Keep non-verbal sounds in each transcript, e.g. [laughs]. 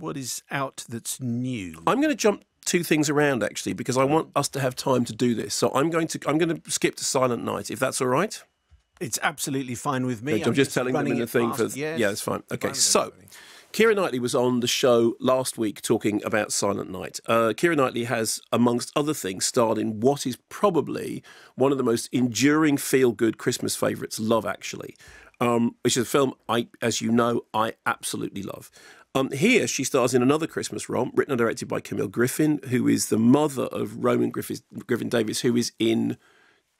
what is out that's new? I'm going to jump two things around actually because I want us to have time to do this. So I'm going to I'm going to skip to Silent Night if that's all right. It's absolutely fine with me. I'm, just telling them in the thing for yes. yeah, it's fine. Okay, Fine so. Keira Knightley was on the show last week talking about Silent Night. Uh, Keira Knightley has, amongst other things, starred in what is probably one of the most enduring feel good Christmas favourites, Love Actually, um, which is a film, I, as you know, I absolutely love. Um, here, she stars in another Christmas romp written and directed by Camille Griffin, who is the mother of Roman Griffith, Griffin Davis, who is in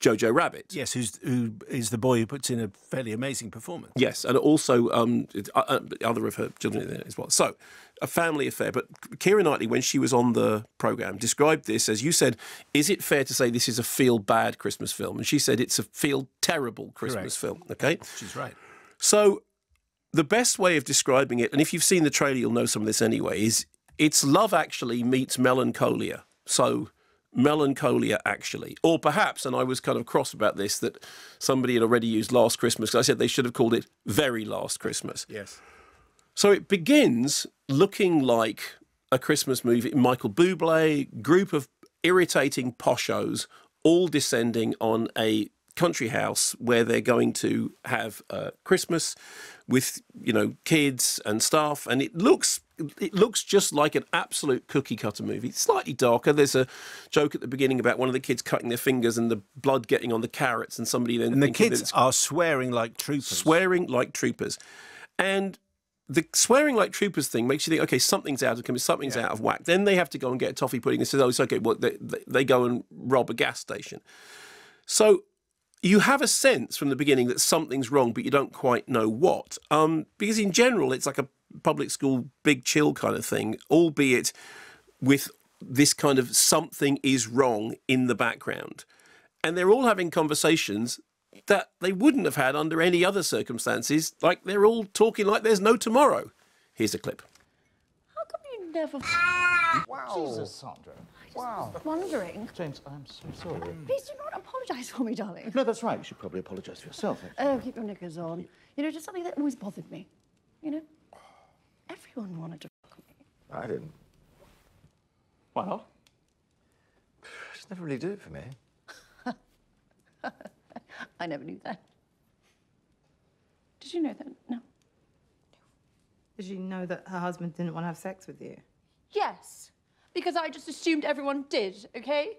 Jojo Rabbit. Yes, who's, who is the boy who puts in a fairly amazing performance. Yes, and also um, uh, uh, other of her children in as well. So, a family affair. But Keira Knightley, when she was on the program, described this as you said. Is it fair to say this is a feel bad Christmas film? And she said it's a feel terrible Christmas film. Okay, She's right. so the best way of describing it, and if you've seen the trailer, you'll know some of this anyway, is it's Love Actually meets Melancholia. So Melancholia Actually. Or perhaps, and I was kind of cross about this, that somebody had already used Last Christmas. I said they should have called it Very Last Christmas. Yes. So it begins looking like a Christmas movie. Michael Bublé, group of irritating poshos, all descending on a country house where they're going to have uh, Christmas with you know kids and stuff, and it looks it looks just like an absolute cookie cutter movie. It's slightly darker. There's a joke at the beginning about one of the kids cutting their fingers and the blood getting on the carrots, and somebody then And the kids are swearing like troopers. swearing like troopers. And the swearing like troopers thing makes you think, okay, something's out of commission, something's out of whack. Then they have to go and get a toffee pudding and says, oh, it's okay. Well, they, they, they go and rob a gas station. So you have a sense from the beginning that something's wrong, but you don't quite know what. Um, because in general, it's like a public school big chill kind of thing, albeit with this kind of something is wrong in the background. And they're all having conversations that they wouldn't have had under any other circumstances. Like they're all talking like there's no tomorrow. Here's a clip. How come you never Wow. Jesus, Sandra. Wow. wondering? James, I'm so sorry. Please do not apologise for me, darling. No, that's right. You should probably apologise for yourself. Oh, keep your knickers on. You know, just something that always bothered me. You know, everyone wanted to fuck me. I didn't. Why [sighs] not? Just never really did it for me. [laughs] I never knew that. Did you know that? No. Did you know that her husband didn't want to have sex with you? Yes, because I just assumed everyone did. Okay.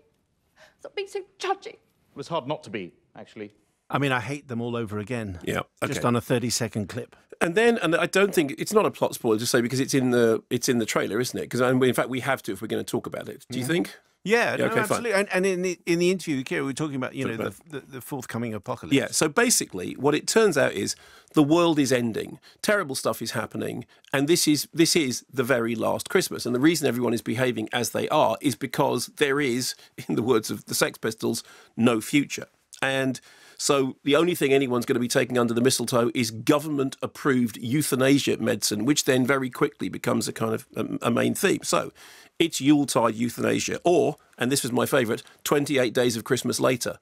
Stop being so judgy. it was hard not to be, actually. I mean, I hate them all over again. Yeah, Just on a 30 second clip. And then, and I don't think it's not a plot spoiler to say because it's in the it's in the trailer, isn't it? Because in fact we have to if we're going to talk about it. Do you think? Yeah, no, okay, fine. absolutely. And, and in the in the interview Keira, we were talking about you know Talking the, the, the forthcoming apocalypse. Yeah. So basically, what it turns out is the world is ending. Terrible stuff is happening, and this is this is the very last Christmas. And the reason everyone is behaving as they are is because there is, in the words of the Sex Pistols, no future. And so the only thing anyone's going to be taking under the mistletoe is government approved euthanasia medicine, which then very quickly becomes a kind of um, a, a main theme. So it's Yuletide euthanasia, or, and this was my favourite, 28 days of Christmas later.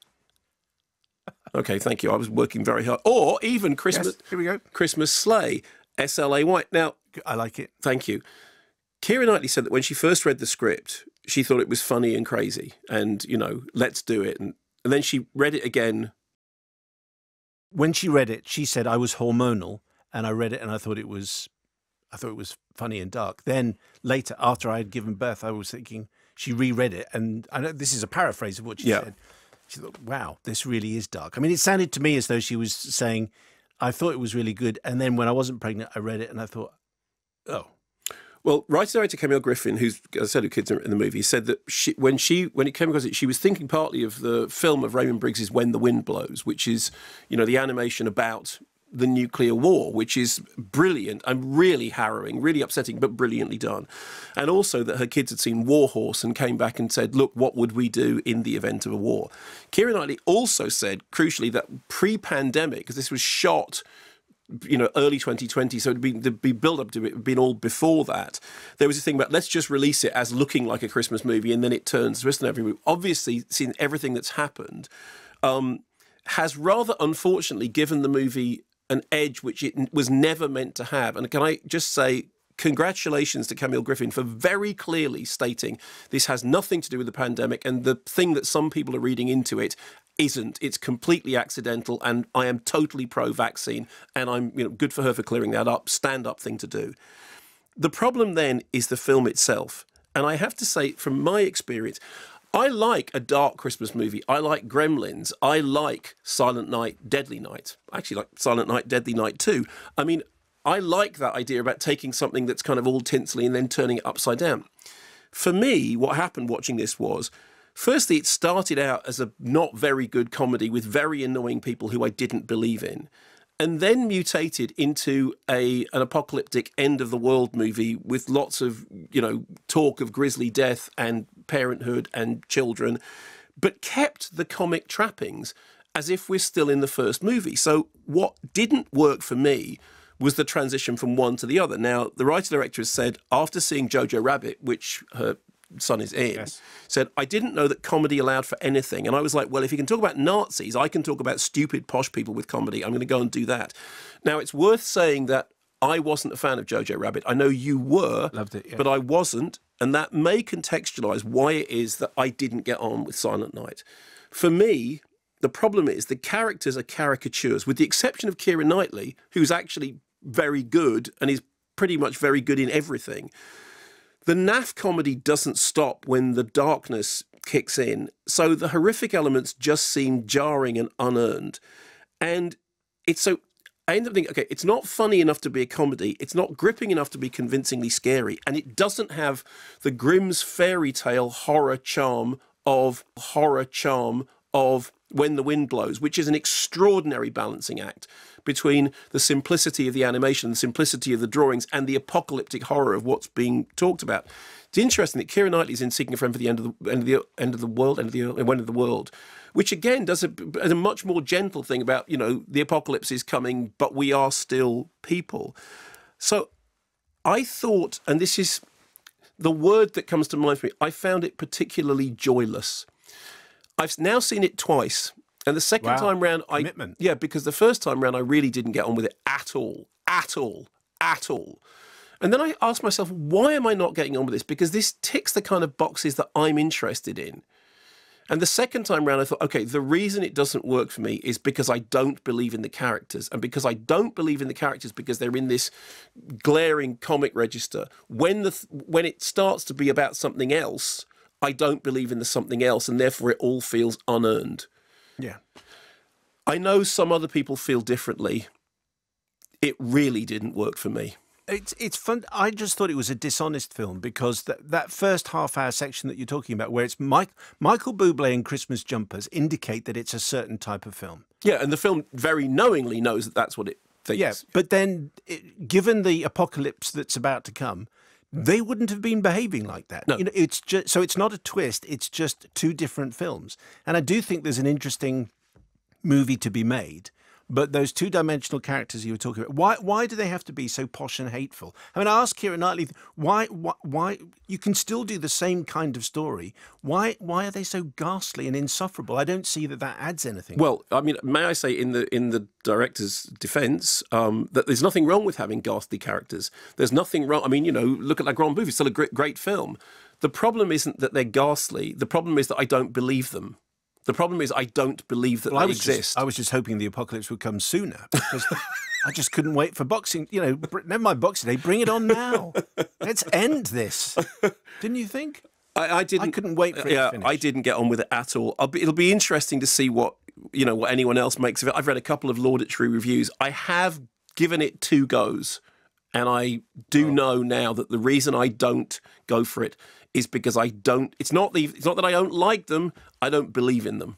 Okay, thank you. I was working very hard. Or even Christmas. here we go. Christmas sleigh, S L A Y. Now, I like it. thank you. Keira Knightley said that when she first read the script, she thought it was funny and crazy, and you know, let's do it. And, and then she read it again. When she read it, she said I was hormonal, and I read it and I thought it was, I thought it was funny and dark. Then later, after I had given birth, I was thinking she reread it, and I know this is a paraphrase of what she Yeah. said. She thought, "Wow, this really is dark." I mean, it sounded to me as though she was saying, "I thought it was really good," and then when I wasn't pregnant, I read it and I thought, "Oh, Well, writer director Camille Griffin, who's I said, who kids in the movie, said that she, when she when it came across it, she was thinking partly of the film of Raymond Briggs's When the Wind Blows, which is you know the animation about the nuclear war, which is brilliant and really harrowing, really upsetting, but brilliantly done. And also that her kids had seen War Horse and came back and said, "Look, what would we do in the event of a war?" Keira Knightley also said, crucially, that pre-pandemic, because this was shot you know, early 2020, so it'd been the be build up to it been all before that. There was a thing about let's just release it as looking like a Christmas movie, and then it turns and every. Obviously, seeing everything that's happened, um, has rather unfortunately given the movie an edge which it was never meant to have. And can I just say, congratulations to Camille Griffin for very clearly stating this has nothing to do with the pandemic, and the thing that some people are reading into it isn't. It's completely accidental, and I am totally pro-vaccine, and I'm you know good for her for clearing that up. Stand up thing to do. The problem then is the film itself. And I have to say, from my experience, I like a dark Christmas movie. I like Gremlins. I like Silent Night, Deadly Night. I actually like Silent Night, Deadly Night too. I mean, I like that idea about taking something that's kind of all tinsely and then turning it upside down. For me, what happened watching this was firstly, it started out as a not very good comedy with very annoying people who I didn't believe in and then mutated into a an apocalyptic end of the world movie with lots of you know talk of grisly death and parenthood and children, but kept the comic trappings as if we're still in the first movie. So what didn't work for me was the transition from one to the other. Now the writer director has said after seeing Jojo Rabbit, which her son is in, Yes. said, I didn't know that comedy allowed for anything. And I was like, well, if you can talk about Nazis, I can talk about stupid posh people with comedy. I'm going to go and do that. Now, it's worth saying that I wasn't a fan of Jojo Rabbit. I know you were, Loved it, yeah. but I wasn't. And that may contextualize why it is that I didn't get on with Silent Night. For me, the problem is the characters are caricatures, with the exception of Keira Knightley, who's actually very good and is pretty much very good in everything the naff comedy doesn't stop when the darkness kicks in. So the horrific elements just seem jarring and unearned. And it's so. I end up thinking, okay, it's not funny enough to be a comedy. It's not gripping enough to be convincingly scary. And it doesn't have the Grimm's fairy tale horror charm of horror charm of When the Wind Blows, which is an extraordinary balancing act between the simplicity of the animation, the simplicity of the drawings, and the apocalyptic horror of what's being talked about. It's interesting that Keira Knightley's in Seeking a Friend for the End of the End of the End of the World, End of the End of the World, which again does a, a much more gentle thing about you know the apocalypse is coming, but we are still people. So I thought, and this is the word that comes to mind for me, I found it particularly joyless. I've now seen it twice. And the second Wow. time round, I Commitment. yeah, because the first time round I really didn't get on with it at all, at all, at all. And then I asked myself, why am I not getting on with this? Because this ticks the kind of boxes that I'm interested in. And the second time round, I thought, okay, the reason it doesn't work for me is because I don't believe in the characters. And because I don't believe in the characters because they're in this glaring comic register, when, the, when it starts to be about something else, I don't believe in the something else. And therefore, it all feels unearned. Yeah. I know some other people feel differently. It really didn't work for me. It's it's fun. I just thought it was a dishonest film because that that first half hour section that you're talking about, where it's Mike, Michael Bublé and Christmas jumpers, indicate that it's a certain type of film. Yeah, and the film very knowingly knows that that's what it thinks. Yeah, but then, it, given the apocalypse that's about to come, they wouldn't have been behaving like that. No. You know, it's just so it's not a twist. It's just two different films, and I do think there's an interesting movie to be made. But those two-dimensional characters you were talking about, why why do they have to be so posh and hateful? I mean, I asked Keira Knightley, why, why why you can still do the same kind of story. Why why are they so ghastly and insufferable? I don't see that that adds anything. Well, I mean, may I say, in the in the director's defence, um, that there's nothing wrong with having ghastly characters. There's nothing wrong. I mean, you know, look at La Grande Bouffe; it's still a great, great film. The problem isn't that they're ghastly. The problem is that I don't believe them. The problem is I don't believe that Well, I they was exist. Just, I was just hoping the apocalypse would come sooner because [laughs] I just couldn't wait for boxing. You know, never mind Boxing Day. Bring it on now. [laughs] Let's end this. Didn't you think? I, I didn't. I couldn't wait for it to yeah, finish. I didn't get on with it at all. I'll be, it'll be interesting to see what you know what anyone else makes of it. I've read a couple of laudatory reviews. I have given it two goes, and I do Oh. know now that the reason I don't go for it is because I don't. It's not the. It's not that I don't like them. I don't believe in them.